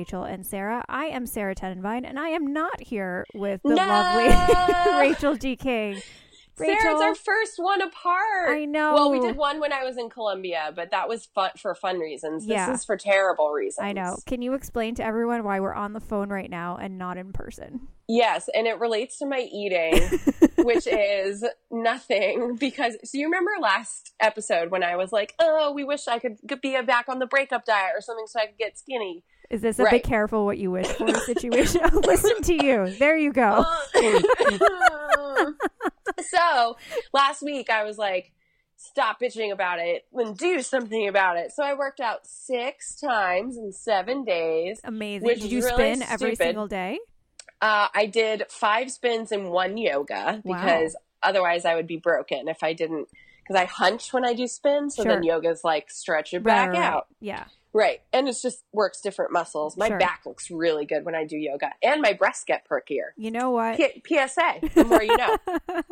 Rachael and Sara. I am Sara Tenenbein, and I am not here with the No! lovely Rachael G. King. Sara, it's our first one apart. I know. Well, we did one when I was in Colombia, but that was fun for fun reasons. This Yeah. is for terrible reasons. I know. Can you explain to everyone why we're on the phone right now and not in person? Yes, and it relates to my eating, which is nothing because so you remember last episode when I was like, "Oh, we wish I could could be back on the breakup diet or something so I could get skinny." Is this a Right. be careful what you wish for situation? Listen to you. There you go. so last week I was like, stop bitching about it and do something about it. So I worked out six times in seven days. Amazing. Which Did you really spin every single day? Uh, I did five spins in one yoga Wow. because otherwise I would be broken if I didn't. Because I hunch when I do spins, so then Sure. yoga's like stretch it back right. out. Yeah. Right. And it's just works different muscles. My Sure. back looks really good when I do yoga, and my breasts get perkier. You know what? P- PSA, the more you know.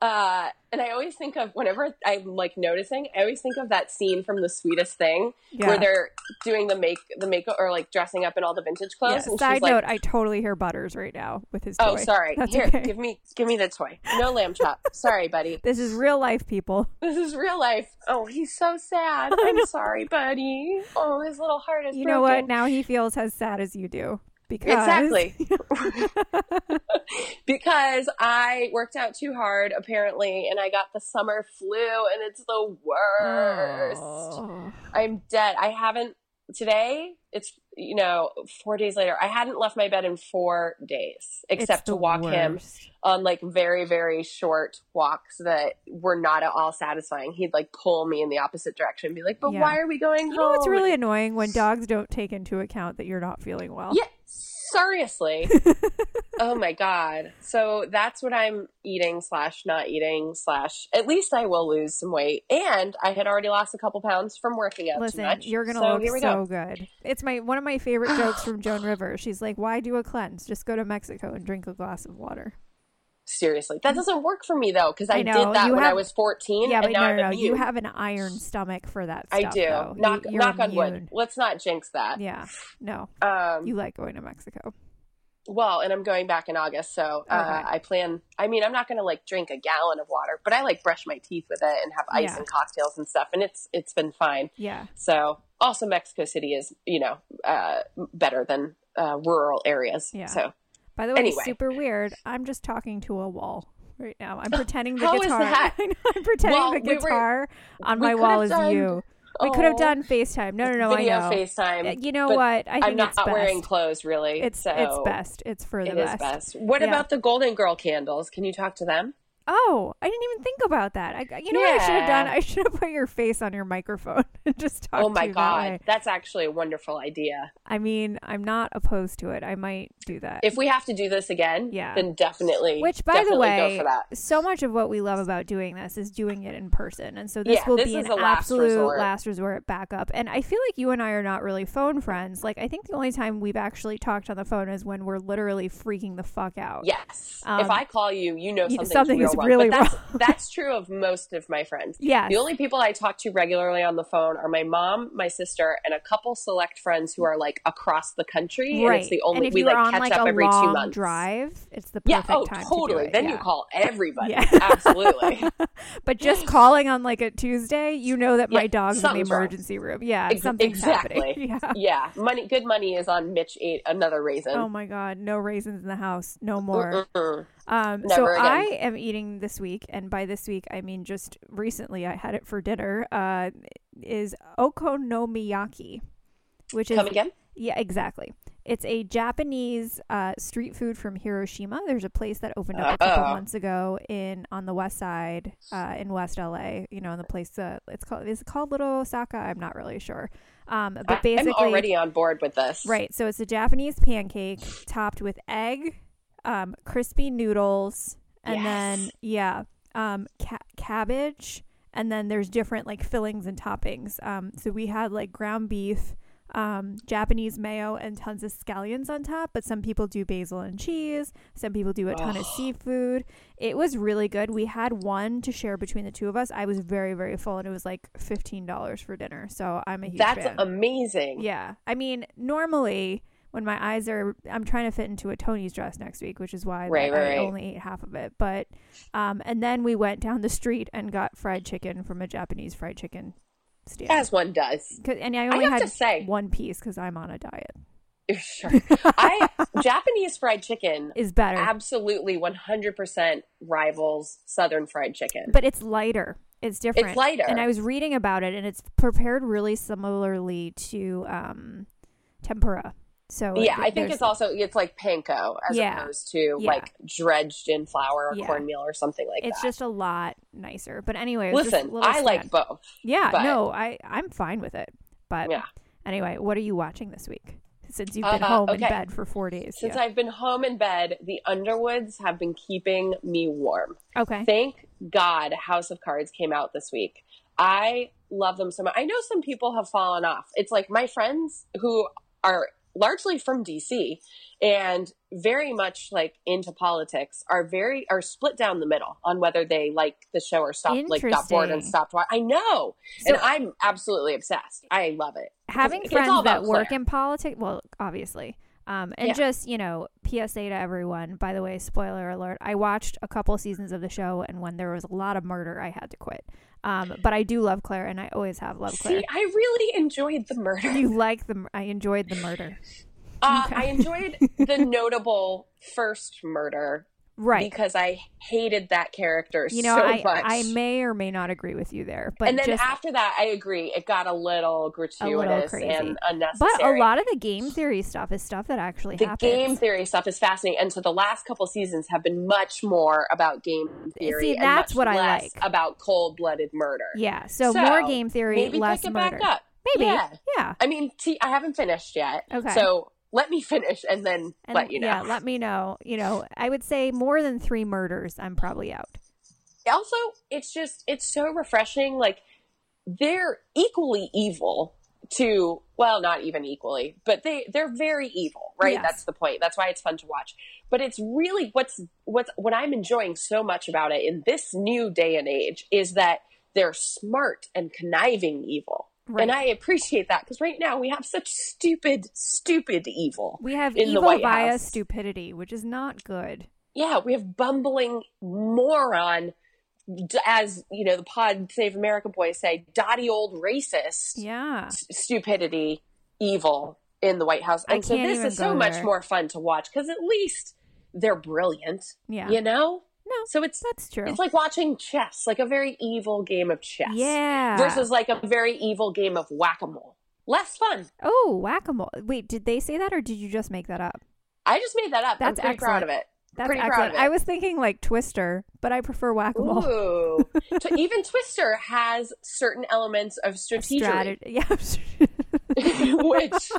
Uh, and I always think of whenever I'm like noticing, I always think of that scene from The Sweetest Thing yeah. where they're doing the make the makeup or like dressing up in all the vintage Yeah, clothes, and Side she's like, note: I totally hear Butters right now with his. "Oh, toy. sorry, That's here, okay. give me give me the toy. No lamb chop. sorry, buddy. This is real life, people. This is real life. Oh, he's so sad. I'm sorry, buddy. Oh, his little heart is. You know what? Now he feels as sad as you do because Exactly. because I worked out too hard apparently and I got the summer flu and it's the worst. Oh. I'm dead. I haven't today it's you know 4 days later I hadn't left my bed in 4 days except to walk him on like very very short walks that were not at all satisfying. He'd like pull me in the opposite direction and be like, "But Yeah. why are we going You know what's really annoying when dogs don't take into account that you're not feeling well. Yeah, seriously. oh my god. So that's what I'm eating slash not eating slash. At least I will lose some weight, and I had already lost a couple pounds from working out too Listen, much. you're gonna so look here we so go. good. It's my one of my favorite jokes from Joan Rivers. She's like, "Why do a cleanse? Just go to Mexico and drink a glass of water." Seriously, that doesn't work for me though because I, I did that you when I was 14. Yeah, and but now no, no. You have an iron stomach for that. I do. Though. Knock you're knock on wood. Let's not jinx that. Yeah, no, Um, you like going to Mexico. Well, and I'm going back in August, so uh, Okay. I plan. I mean, I'm not going to like drink a gallon of water, but I like brush my teeth with it and have ice Yeah. and cocktails and stuff, and it's it's been fine. Yeah, So, also Mexico City is you know uh, better than uh, rural areas. Yeah. So, By the way, Anyway. super weird. I'm just talking to a wall right now. I'm pretending the How is guitar. that? I know, I'm pretending Well, the we were- guitar on my wall is done- you. We could have Oh, done FaceTime. No, no, no. video I know. FaceTime. You know what? I think I'm not it's best. wearing clothes really. It's so it's best. It's for the It is best. best. What Yeah. about the Golden Girl candles? Can you talk to them? Oh, I didn't even think about that. I, you know what I should have done? I should have put your face on your microphone and just talk oh to my you that god, way. that's actually a wonderful idea. I mean, I'm not opposed to it. I might do that. If we have to do this again, Yeah. then definitely. Which, by the way, that. so much of what we love about doing this is doing it in person, and so this Yeah, will this be an last absolute resort. last resort backup. And I feel like you and I are not really phone friends. Like, I think the only time we've actually talked on the phone is when we're literally freaking the fuck out. Yes. Um, if I call you, you know something's something is wrong. really but that's, wrong. that's true of most of my friends. Yeah. The only people I talk to regularly on the phone are my mom, my sister, and a couple select friends who are like across the country. right. And it's the only and if we like on catch like up every two months. drive, it's the Yeah. perfect Oh, time totally. to do it. then yeah. you call everybody. Yeah. Absolutely. But just calling on like a Tuesday, you know that my dog's in the something's wrong. emergency room. Yeah, Ex- something's exactly. happening. Yeah. yeah. Money. Good money is on Mitch. Ate another raisin. Oh my god, no raisins in the house, no more. Mm-mm. Um, so again. I am eating this week, and by this week I mean just recently. I had it for dinner. Uh, is okonomiyaki, which is Come again? yeah, exactly. It's a Japanese uh, street food from Hiroshima. There's a place that opened up a couple Uh-oh. months ago in on the west side, uh, in West LA. You know, in the place that it's called is it called Little Osaka? I'm not really sure. Um, but basically, I'm already on board with this. Right. So it's a Japanese pancake topped with egg, um, crispy noodles, and then yeah, um, ca- cabbage, and then there's different like fillings and toppings. Um, so we had like ground beef, um, Japanese mayo and tons of scallions on top, but some people do basil and cheese. Some people do a ton of Oh. seafood. It was really good. We had one to share between the two of us. I was very, very full, and it was like fifteen dollars for dinner. So I'm a huge That's fan. amazing. Yeah. I mean, normally when my eyes are, I'm trying to fit into a Tony's dress next week, which is why Right, that right, I right. only ate half of it. But, um, and then we went down the street and got fried chicken from a Japanese fried chicken stand. As one does. and I I only have had to say, one piece because I'm on a diet. sure. I Japanese fried chicken Is better, absolutely 100% rivals Southern fried chicken. but it's lighter. It's different. It's lighter. And I was reading about it, and it's prepared really similarly to um, tempura. So yeah, I think it's also it's like panko as Yeah. opposed to Yeah. like dredged in flour or Yeah. cornmeal or something like it's that. It's just a lot nicer. But anyway, Listen, I like both. Yeah, but- no, I I'm fine with it. But Yeah. anyway, what are you watching this week? Since you've been Uh, home in bed for four days. Since. I've been home in bed, the Underwoods have been keeping me warm. okay. Thank God House of Cards came out this week. I love them so much. I know some people have fallen off. It's like my friends who are largely from DC and very much like into politics are very are split down the middle on whether they like the show or stopped like got bored and stopped watching. I know. So- and I'm absolutely obsessed. I love it. Having friends all that work Claire. in politics, well, obviously. Um, and Yeah. just, you know, PSA to everyone, by the way, spoiler alert, I watched a couple seasons of the show, and when there was a lot of murder, I had to quit. Um, but I do love Claire, and I always have loved Claire. See, I really enjoyed the murder. you like the, I enjoyed the murder. Uh, Okay. I enjoyed the notable first murder Right. because I hated that character You know, so I, much. I may or may not agree with you there, but and then just after that, I agree. It got a little gratuitous crazy. and But a lot of the game theory stuff is stuff that actually the happens. game theory stuff is fascinating, and so the last couple seasons have been much more about game theory. See, that's what I like. about cold-blooded murder. yeah, so, So, more game theory, Maybe less pick it murder. back up. Maybe, Yeah. yeah. I mean, t- I haven't finished yet. Okay. So let me finish and then And let you know. Yeah, let me know. You know, I would say more than three murders, I'm probably out. also it's just it's so refreshing like they're equally evil to well not even equally but they they're very evil right Yes. that's the point that's why it's fun to watch but it's really what's what's what i'm enjoying so much about it in this new day and age is that they're smart and conniving evil Right. and i appreciate that because right now we have such stupid stupid evil We have in the evil White via House. stupidity, which is not good. yeah, we have bumbling moron, as you know, the Pod Save America boys say, dotty old racist Yeah. s- stupidity, evil in the White House, and so this is so go much more fun to watch because at least they're brilliant, Yeah. you know. No, So it's that's true. it's like watching chess, like a very evil game of chess, yeah. versus like a very evil game of whack a mole. Less fun. oh, whack a mole. Wait, did they say that or did you just make that up? I just made that up. That's I'm pretty proud of it. That's Pretty excellent. I was thinking like Twister, but I prefer whack a mole. So even Twister has certain elements of strategy, Strategy. Yeah. which,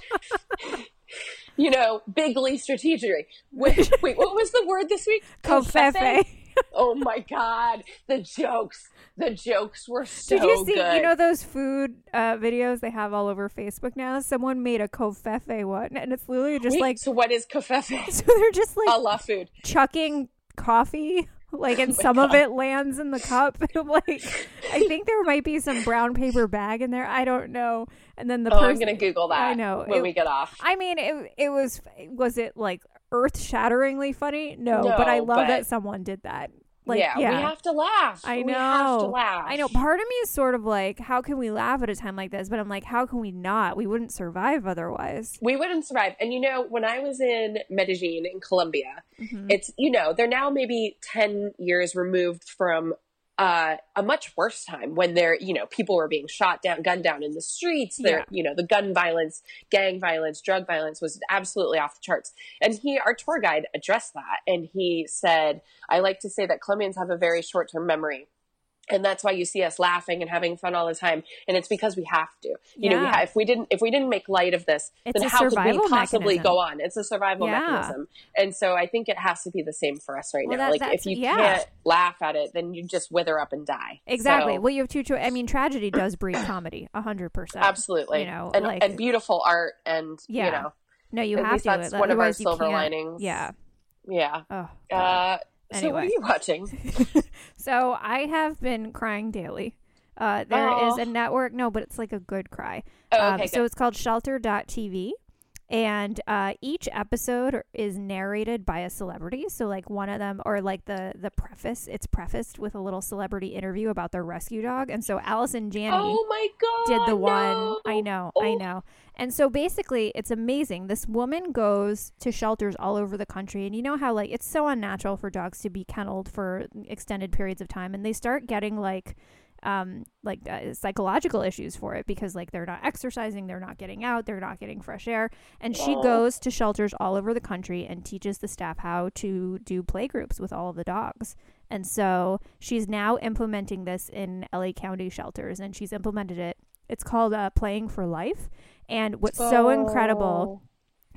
you know, bigly strategy. Which, wait, what was the word this week? Covfefe. Oh my God. The jokes. The jokes were so Did you see? good. You know those food uh, videos they have all over Facebook now. Someone made a covfefe one, and it's literally just Wait, like so what is covfefe? so they're just like I love food. chucking coffee, like, and Oh some of it lands in the cup. like, I think there might be some brown paper bag in there. I don't know. And then the oh, person, I'm going to Google that I know. when It- we get off. I mean, it it was was it like earth shatteringly funny? No, but I love but- that someone did that. Like, yeah, yeah, we have to laugh. I We have to know. laugh. I know. Part of me is sort of like, how can we laugh at a time like this? But I'm like, how can we not? We wouldn't survive otherwise. we wouldn't survive. And you know, when I was in Medellin in Colombia, Mhm. it's you know they're now maybe 10 years removed from uh, a much worse time when they're you know people were being shot down gunned down in the streets. There Yeah. you know the gun violence gang violence drug violence was absolutely off the charts. And he our tour guide addressed that. And he said i like to say that colombians have a very short-term memory and that's why you see us laughing and having fun all the time and it's because we have to you know we Yeah. ha- if we didn't if we didn't make light of this It's then how could we possibly mechanism. go on it's a survival Yeah. mechanism and so i think it has to be the same for us right Well, now that- like if you yeah. can't laugh at it then you just wither up and die Exactly. So, well, you have two choices. I mean, tragedy does breed comedy, a hundred percent. absolutely You know, and, like- and beautiful art and Yeah. you know No, you have to. that's one of our silver linings Yeah. yeah Oh. God. Uh, uh so what are you watching So I have been crying daily. Uh, there is a network. No, but it's like a good cry. oh, Um, okay so it's called Shelter.tv. And uh, each episode is narrated by a celebrity. So, like one of them, or like the the preface, it's prefaced with a little celebrity interview about their rescue dog. And so Allison Janney oh my god did the one. no. I know, I Oh. know. And so basically, it's amazing. This woman goes to shelters all over the country, and you know how like it's so unnatural for dogs to be kennelled for extended periods of time, and they start getting like. Um, like uh, psychological issues for it because like they're not exercising, they're not getting out, they're not getting fresh air, and she goes to shelters all over the country and teaches the staff how to do play groups with all of the dogs. And so she's now implementing this in LA County shelters, and she's implemented it. It's called uh, Playing for Life. And what's so incredible, Oh.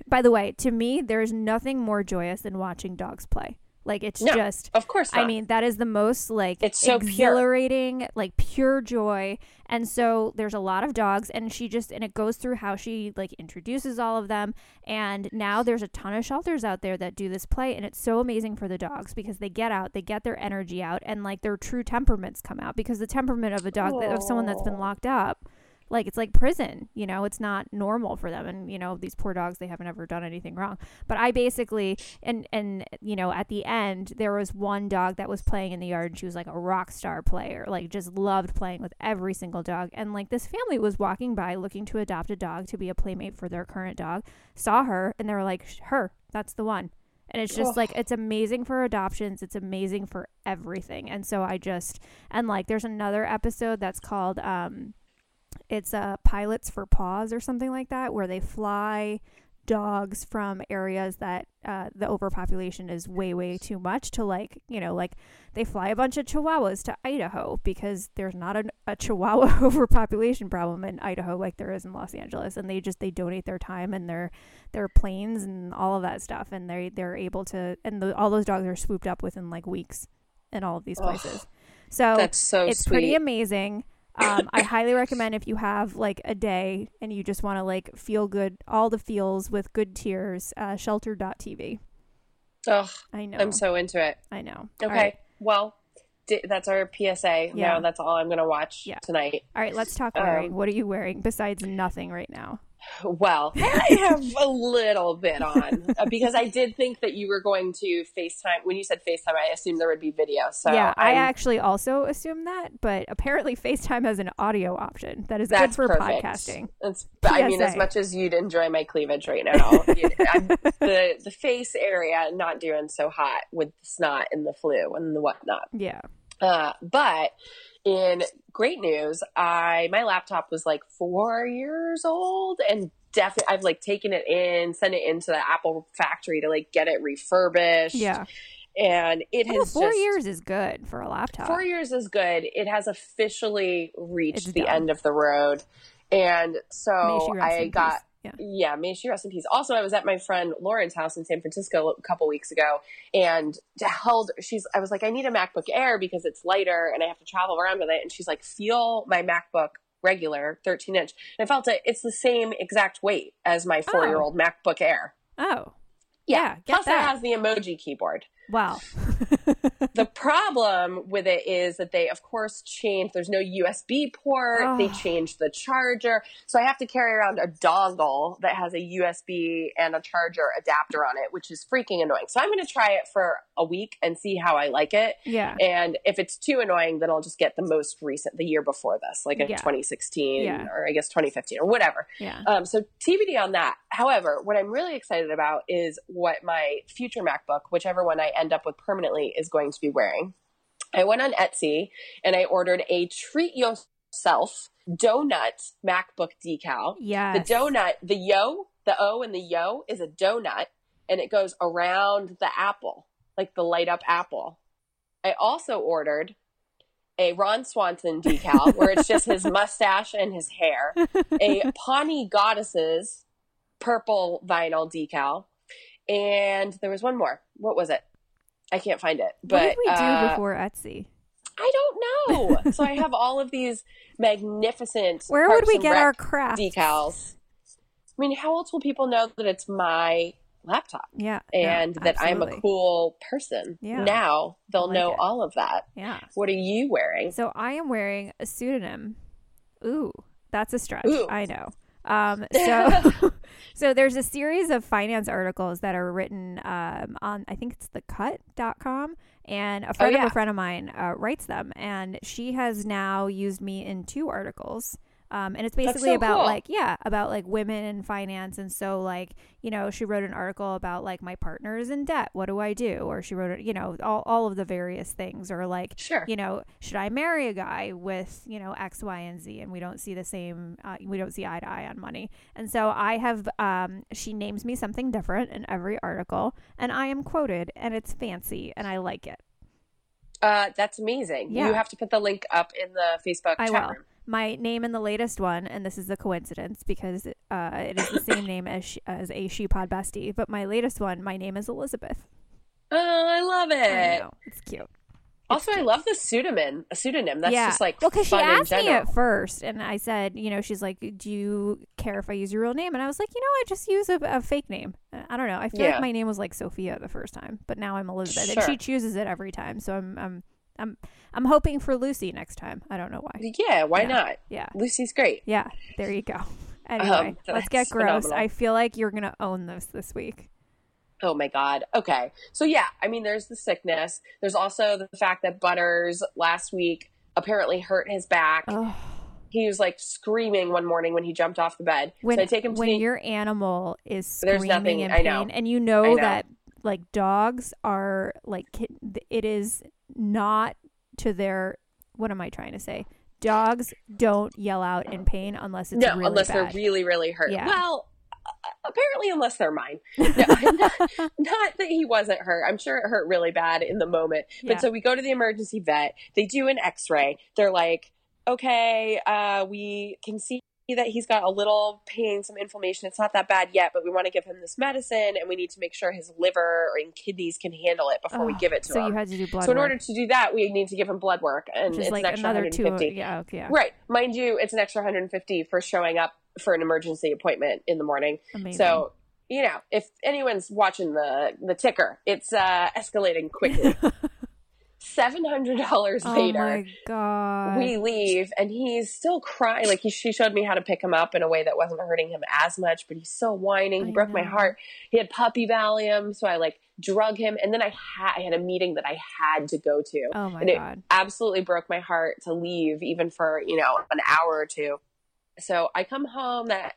by the way, to me, there's nothing more joyous than watching dogs play. Like, it's No, just. of course not. I mean, that is the most like It's so pure. exhilarating, like pure joy. And so there's a lot of dogs, and she just and it goes through how she like introduces all of them. And now there's a ton of shelters out there that do this play, and it's so amazing for the dogs because they get out, they get their energy out, and like their true temperaments come out. Because the temperament of a dog of someone that's been locked up like it's like prison you know it's not normal for them. And you know these poor dogs they haven't ever done anything wrong. But i basically and and you know at the end there was one dog that was playing in the yard and she was like a rock star player like just loved playing with every single dog. And like this family was walking by looking to adopt a dog to be a playmate for their current dog saw her and they were like her that's the one. And it's just Ugh. like it's amazing for adoptions. It's amazing for everything. And so i just and like there's another episode that's called um it's uh pilots for paws or something like that where they fly dogs from areas that uh, the overpopulation is way way too much to like you know like they fly a bunch of chihuahuas to idaho because there's not a, a chihuahua overpopulation problem in idaho like there is in los angeles and they just they donate their time and their their planes and all of that stuff and they they're able to and the, all those dogs are swooped up within like weeks in all of these Ugh. places so That's so it's sweet. pretty amazing. Um, I highly recommend if you have like a day and you just want to like feel good, all the feels with good tears. Uh, shelter.tv. Ugh, I know. I'm so into it. I know. Okay, right. well, di- that's our PSA. Yeah. Now that's all I'm going to watch Yeah. tonight. All right. Let's talk Um, wearing. what are you wearing besides nothing right now? Well, I have a little bit on uh, because I did think that you were going to FaceTime. When you said FaceTime, I assumed there would be video. So yeah, I I'm- actually also assumed that, but apparently FaceTime has an audio option that is good that's for perfect. podcasting. It's, I mean, as much as you'd enjoy my cleavage right now, you- the the face area not doing so hot with the snot and the flu and the whatnot. Yeah. Uh, but in great news, I my laptop was like four years old and definitely I've like taken it in, sent it into the Apple factory to like get it refurbished. Yeah. and it Well, has four just, years is good for a laptop. Four years is good. It has officially reached It's the done. end of the road, and so I got peace. Yeah. yeah, may she rest in peace. Also, I was at my friend Lauren's house in San Francisco a couple weeks ago and held, she's, I was like, I need a MacBook Air because it's lighter and I have to travel around with it. And she's like, feel my MacBook regular 13 inch. And I felt it, it's the same exact weight as my four year old oh. MacBook Air. Oh. Yeah. get Plus, that. it has the emoji keyboard. Wow. The problem with it is that they, of course, changed. There's no USB port. They Ugh. changed the charger. So I have to carry around a dongle that has a USB and a charger adapter on it, which is freaking annoying. So I'm going to try it for a week and see how I like it. yeah. And if it's too annoying, then I'll just get the most recent, the year before this, like in Yeah. 2016 Yeah. or I guess 2015 or whatever. Yeah. Um, so TBD on that. However, what I'm really excited about is what my future MacBook, whichever one I end up with permanently, is going to be wearing. I went on Etsy and I ordered a treat yourself donut MacBook decal. Yeah. The donut, the yo, the O and the yo is a donut and it goes around the apple, like the light up apple. I also ordered a Ron Swanson decal where it's just his mustache and his hair, a Pawnee Goddesses purple vinyl decal, and there was one more. What was it? I can't find it. But what did we do uh, before Etsy? I don't know. so I have all of these magnificent. Where would we get our crafts? decals? I mean, how else will people know that it's my laptop Yeah. and no, that I'm a cool person? Yeah. Now they'll like know it. all of that. Yeah. What are you wearing? So I am wearing a pseudonym. Ooh, that's a stretch. Ooh. I know. Um, so, so there's a series of finance articles that are written um, on, I think it's thecut.com. And a friend of Oh, yeah. a friend of mine uh, writes them. And she has now used me in two articles. Um, and it's basically so about cool. like, yeah, about like women and finance. And so, like, you know, she wrote an article about like my partner is in debt. What do I do? Or she wrote, you know, all, all of the various things. Or like, Sure. you know, should I marry a guy with, you know, X, Y, and Z? And we don't see the same, uh, we don't see eye to eye on money. And so I have, um, she names me something different in every article, and I am quoted, and it's fancy, and I like it. Uh, that's amazing. Yeah. You have to put the link up in the Facebook I will. room. My name in the latest one, and this is a coincidence because uh, it is the same name as she, as a she pod bestie, but my latest one, my name is Elizabeth. Oh, I love I it. know it's cute. Also, I love the pseudonym. A pseudonym. That's yeah. just like well, because she asked me at first, and I said, you know, she's like, "Do you care if I use your real name?" And I was like, you know, I just use a, a fake name. Uh, I don't know. I feel Yeah. like my name was like Sophia the first time, but now I'm Elizabeth, and she chooses it every time. So I'm, I'm, I'm, I'm hoping for Lucy next time. I don't know why. Yeah, why Yeah. not? Yeah, Lucy's great. yeah. There you go. Anyway, Um, let's get gross. phenomenal. I feel like you're gonna own this this week. Oh my god. Okay. So yeah, I mean there's the sickness. There's also the fact that Butters last week apparently hurt his back. Oh, He was like screaming one morning when he jumped off the bed. when so I take him to when your animal is There's screaming nothing- in I pain, know. and you know, know. that like dogs are like it is not to their what am I trying to say? Dogs don't yell out in pain unless it's No, really unless bad. they're really really hurt. Yeah. Well, apparently unless they're mine. No, not, not that he wasn't hurt. I'm sure it hurt really bad in the moment. Yeah. But so we go to the emergency vet. They do an X-ray. They're like, "Okay, uh, we can see that he's got a little pain, some inflammation. It's not that bad yet, but we want to give him this medicine, and we need to make sure his liver and kidneys can handle it before we give it to so him." So you had to do blood so in work, order to do that, we need to give him blood work, and which it's like an extra another two. 150. Yeah, okay, yeah, Right, mind you, it's an extra 150 for showing up for an emergency appointment in the morning. amazing. So, you know, if anyone's watching the the ticker, it's uh, escalating quickly. Seven hundred dollars oh later, my god, we leave, and he's still crying. Like he, she showed me how to pick him up in a way that wasn't hurting him as much, but he's still whining. He I broke my heart. He had puppy Valium, so I like drug him, and then I had I had a meeting that I had to go to oh my and it- god, absolutely broke my heart to leave even for you know an hour or two so i come home that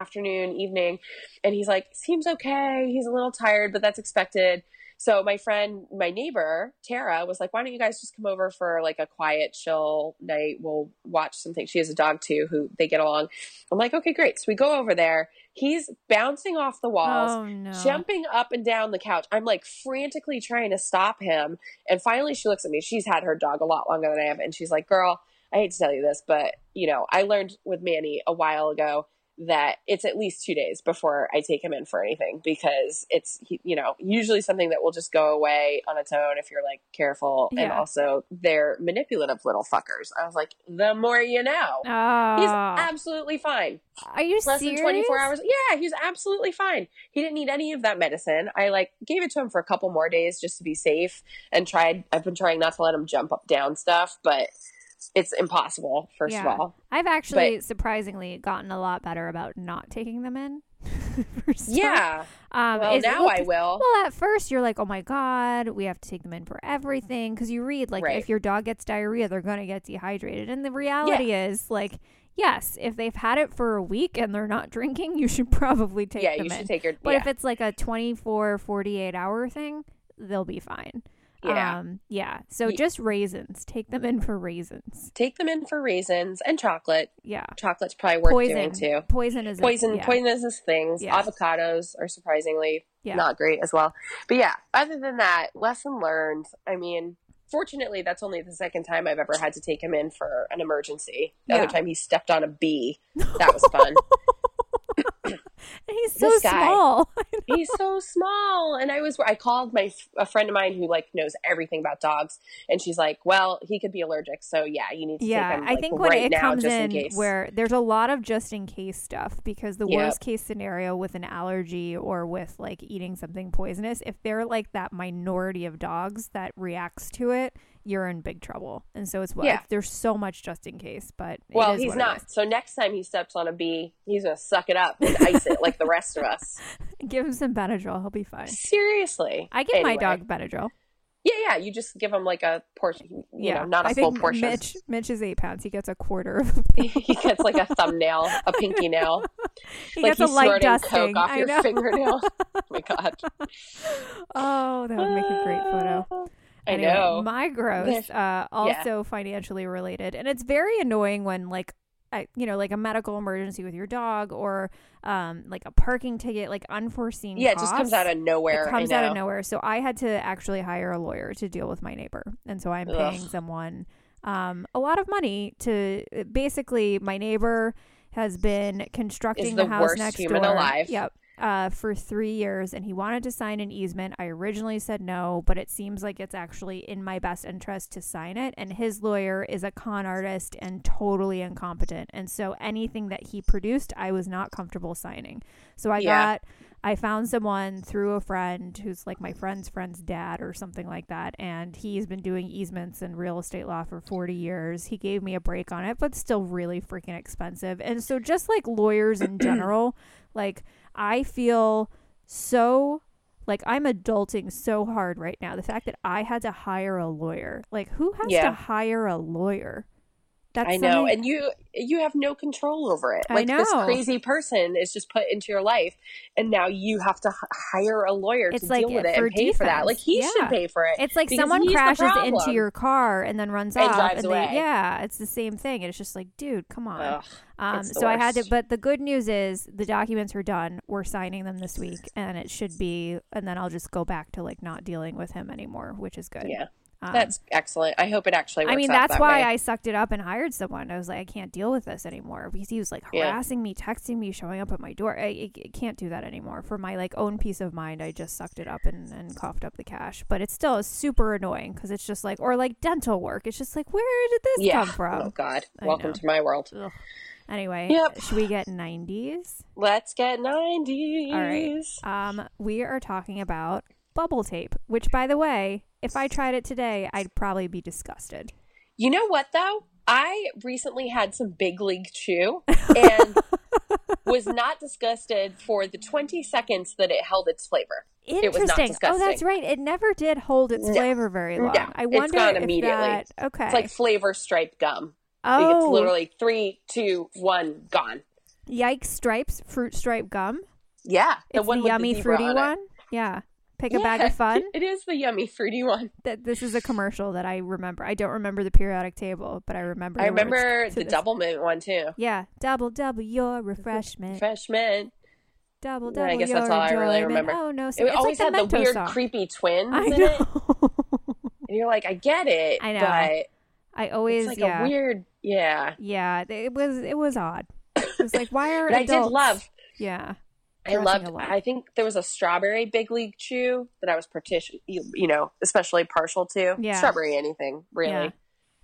afternoon evening and he's like seems okay he's a little tired but that's expected so my friend my neighbor tara was like why don't you guys just come over for like a quiet chill night we'll watch something she has a dog too who they get along i'm like okay great so we go over there he's bouncing off the walls oh no, jumping up and down the couch. I'm like frantically trying to stop him. And finally, she looks at me. She's had her dog a lot longer than I have. And she's like, Girl, I hate to tell you this, but you know, I learned with Manny a while ago that it's at least two days before I take him in for anything because it's, you know, usually something that will just go away on its own if you're like careful. And also, they're manipulative little fuckers. I was like, The more you know. He's Oh, absolutely fine are you less serious? than 24 hours yeah he was absolutely fine he didn't need any of that medicine i like gave it to him for a couple more days just to be safe and tried i've been trying not to let him jump up down stuff but it's impossible first Yeah. of all I've actually surprisingly gotten a lot better about not taking them in. yeah Um, well now well, i will Well, at first you're like, oh my god, we have to take them in for everything because you read like Right. if your dog gets diarrhea, they're gonna get dehydrated, and the reality is like, yes, if they've had it for a week and they're not drinking, you should probably take yeah them you in. should take your but yeah. if it's like a 24, 48 hour thing, they'll be fine. Yeah Um, yeah. So Ye- just raisins. Take them in for raisins. take them in for raisins and chocolate Yeah. chocolate's probably worth Poison. doing too Poison is a- poison yeah. poisonous things Yeah. avocados are surprisingly Yeah. not great as well but yeah other than that lesson learned i mean fortunately, that's only the second time I've ever had to take him in for an emergency. The other time he stepped on a bee. That was fun. And he's so small. He's so small, and I was I called my a friend of mine who like knows everything about dogs, and she's like, "Well, he could be allergic, so yeah, you need to yeah, take him." I like, think when right it now, comes just in, in case. where there's a lot of just in case stuff because the Yep. worst case scenario with an allergy or with like eating something poisonous, if they're like that minority of dogs that reacts to it, you're in big trouble. And so it's what Yeah. there's so much just in case, but well, he's not. So next time he steps on a bee, he's gonna suck it up and ice it like the rest of us. Give him some Benadryl, he'll be fine. Seriously, I give my dog Benadryl. Yeah, yeah. You just give him like a portion. You yeah, know, not a I full think portion. Mitch Mitch is eight pounds. He gets a quarter. Of, he gets like a thumbnail, a pinky nail. he like gets a light dusting. coke off I your know. fingernail. oh my god. Oh, that would make a great photo. Ah. I Anyway, know. My gross, uh, Yeah. also financially related, and it's very annoying when like, I, you know, like a medical emergency with your dog or um, like a parking ticket, like unforeseen. yeah, it just comes out of nowhere. It comes out of nowhere. So I had to actually hire a lawyer to deal with my neighbor, and so I'm paying Ugh. someone um, a lot of money to basically my neighbor has been constructing the the house worst next human door. alive. Yep. Uh, for three years, and he wanted to sign an easement. I originally said no, but it seems like it's actually in my best interest to sign it. And his lawyer is a con artist and totally incompetent. And so anything that he produced, I was not comfortable signing. So I Yeah. got I found someone through a friend who's like my friend's friend's dad or something like that. And he's been doing easements and real estate law for 40 years. He gave me a break on it, but still really freaking expensive. And so, just like lawyers in general, like I feel so like I'm adulting so hard right now. The fact that I had to hire a lawyer, like who has Yeah. to hire a lawyer? That's I know, something- and you you have no control over it. I Like this crazy person is just put into your life, and now you have to h- hire a lawyer It's to like deal with it and pay for that. Like he Yeah. should pay for it. It's like someone crashes into your car and then runs And off, and they, yeah, it's the same thing. It's just like, dude, come on. Ugh, um, so I had to, but the good news is the documents are done. We're signing them this week, and it should be, and then I'll just go back to like not dealing with him anymore, which is good. yeah, Um, that's excellent. I hope it actually. Works I mean, that's that why way. I sucked it up and hired someone. I was like, I can't deal with this anymore because he was like Yeah. harassing me, texting me, showing up at my door. I, I, can't do that anymore. For my like own peace of mind, I just sucked it up and, and coughed up the cash. But it's still super annoying because it's just like, or like dental work. It's just like, where did this yeah. come from? Oh God, I welcome know. to my world. Ugh. Anyway, Yep. should we get 90s? Let's get nineties. All right. Um, we are talking about bubble tape, which, by the way, if I tried it today, I'd probably be disgusted. You know what though? I recently had some big league chew and was not disgusted for the 20 seconds that it held its flavor. was not Interesting. Oh, that's right. It never did hold its No. flavor very long. No. I It's wonder gone if immediately. that. Okay. It's like flavor striped gum. Oh, it's literally three, two, one, gone. yikes! Stripes, fruit stripe gum. Yeah, It's the, yummy fruity on it. one. Yeah. Pick a bag of fun. It is the yummy fruity one. That this is a commercial that I remember. I don't remember the periodic table, but I remember. I remember the double mint one too. Yeah, double double your refreshment. Refreshment. Double Yeah, double I guess your that's all I really enjoyment. remember. Oh no, so It it's always like the had the Mentos weird, song. creepy twins I in it. know. And you're like, I get it. I know. But I always it's like yeah a weird, yeah. yeah. It was it was odd. It was like why are But I did love yeah I loved. I think there was a strawberry big league chew that I was partition, you, you know, especially partial to. Yeah. Strawberry anything really. Yeah.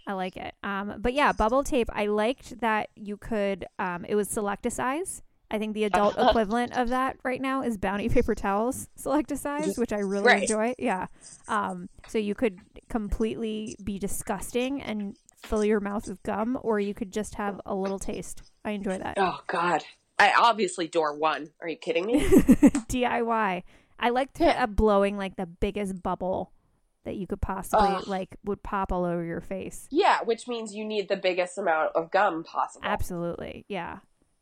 I like it. Um, but yeah, bubble tape. I liked that you could. Um, it was select a size. I think the adult Uh-huh. equivalent of that right now is Bounty paper towels select a size, which I really Right. enjoy. Yeah. Um, so you could completely be disgusting and fill your mouth with gum, or you could just have a little taste. I enjoy that. Oh God. I obviously door one. Are you kidding me? DIY. I liked Yeah. uh, blowing like the biggest bubble that you could possibly Ugh. like would pop all over your face. yeah, which means you need the biggest amount of gum possible. Absolutely. Yeah.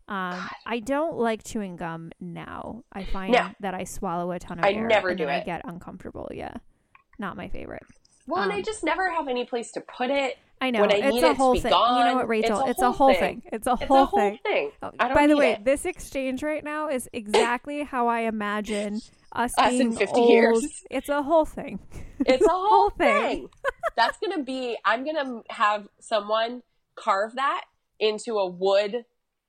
Um, I don't like chewing gum now. I find No. that I swallow a ton of I air never and do then I it. get uncomfortable. Yeah. Not my favorite. Well, and I Um, just never have any place to put it. I know. When I it's need a it to whole thing. You know what, Rachael? it's a It's a whole thing. thing. It's a It's whole a whole thing. thing. Oh, By the way, it. this exchange right now is exactly how I imagine us, Us in 50 old. years. It's a whole thing. It's a whole thing. thing. That's gonna be. I'm gonna have someone carve that into a wood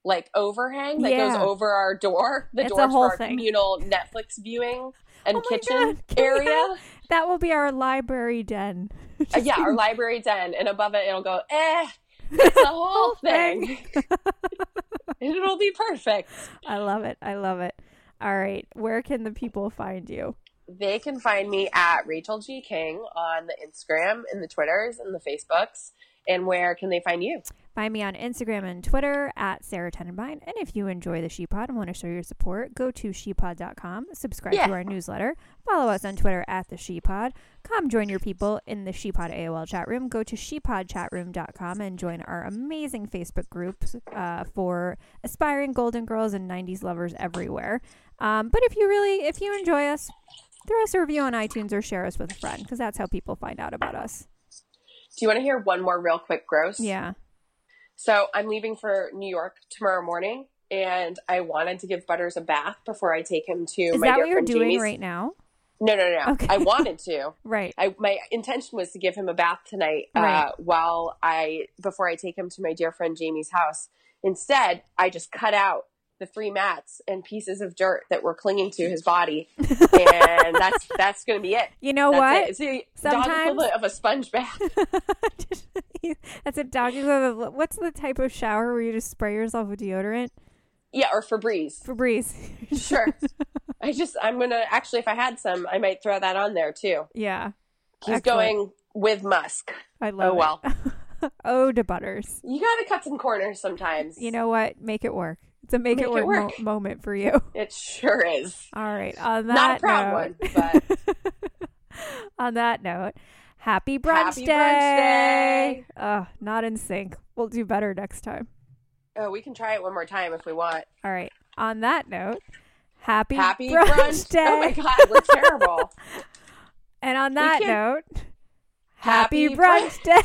like overhang that goes over our door, the It's door for our thing. communal Netflix viewing and Oh kitchen God, area. That will be our library den. Uh, yeah, our library den, and above it it'll go. Eh, it's the whole Whole thing. It'll be perfect. I love it. I love it. All right. Where can the people find you? They can find me at Rachael G King on the Instagram and the Twitters and the Facebooks. And where can they find you? Find me on Instagram and Twitter at Sara Tenenbein. And if you enjoy the Sheepod and want to show your support, go to sheepod.com, subscribe Yeah. to our newsletter, follow us on Twitter at the Sheepod, come join your people in the Sheepod AOL chat room, go to sheepodchatroom.com and join our amazing Facebook groups uh, for aspiring golden girls and 90s lovers everywhere. Um, but if you really, if you enjoy us, throw us a review on iTunes or share us with a friend because that's how people find out about us. Do you want to hear one more real quick gross? Yeah. So I'm leaving for New York tomorrow morning, and I wanted to give Butters a bath before I take him to Is my that what you're doing Jamie's. right now? No, no, no. Okay. I wanted to. Right. I my intention was to give him a bath tonight Right. uh, while I before I take him to my dear friend Jamie's house. Instead, I just cut out the three mats and pieces of dirt that were clinging to his body, and that's that's going to be it. You know That's what? it. It's the dog Sometimes- equivalent of a sponge bath. That's a dog equivalent. What's the type of shower where you just spray yourself with deodorant? Yeah, or Febreze. Febreze. Sure. I just I'm gonna actually if I had some, I might throw that on there too. yeah, He's Excellent. going with Musk. I love Oh well. oh, to Butters. You gotta cut some corners sometimes. You know what? Make it work. It's a make, Make it it work, mo- moment for you. It sure is. All right. On that Not a proud note, one, but on that note, happy brunch Happy day. brunch day. Ugh, not in sync. We'll do better next time. oh, we can try it one more time if we want. All right. On that note, happy, Happy brunch, brunch, day. Oh my god, we're terrible. And on that note, happy, Happy brunch day.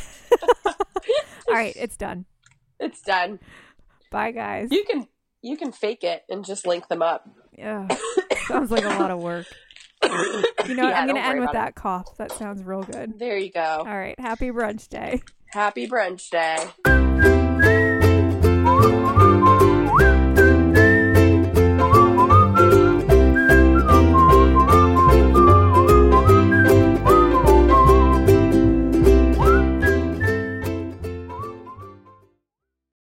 All right, it's done. it's done. Bye, guys. You can you can fake it and just link them up. Yeah. sounds like a lot of work. You know. Yeah, I'm going to end with that cough. That sounds real good. There you go. All right, happy brunch day. Happy brunch day.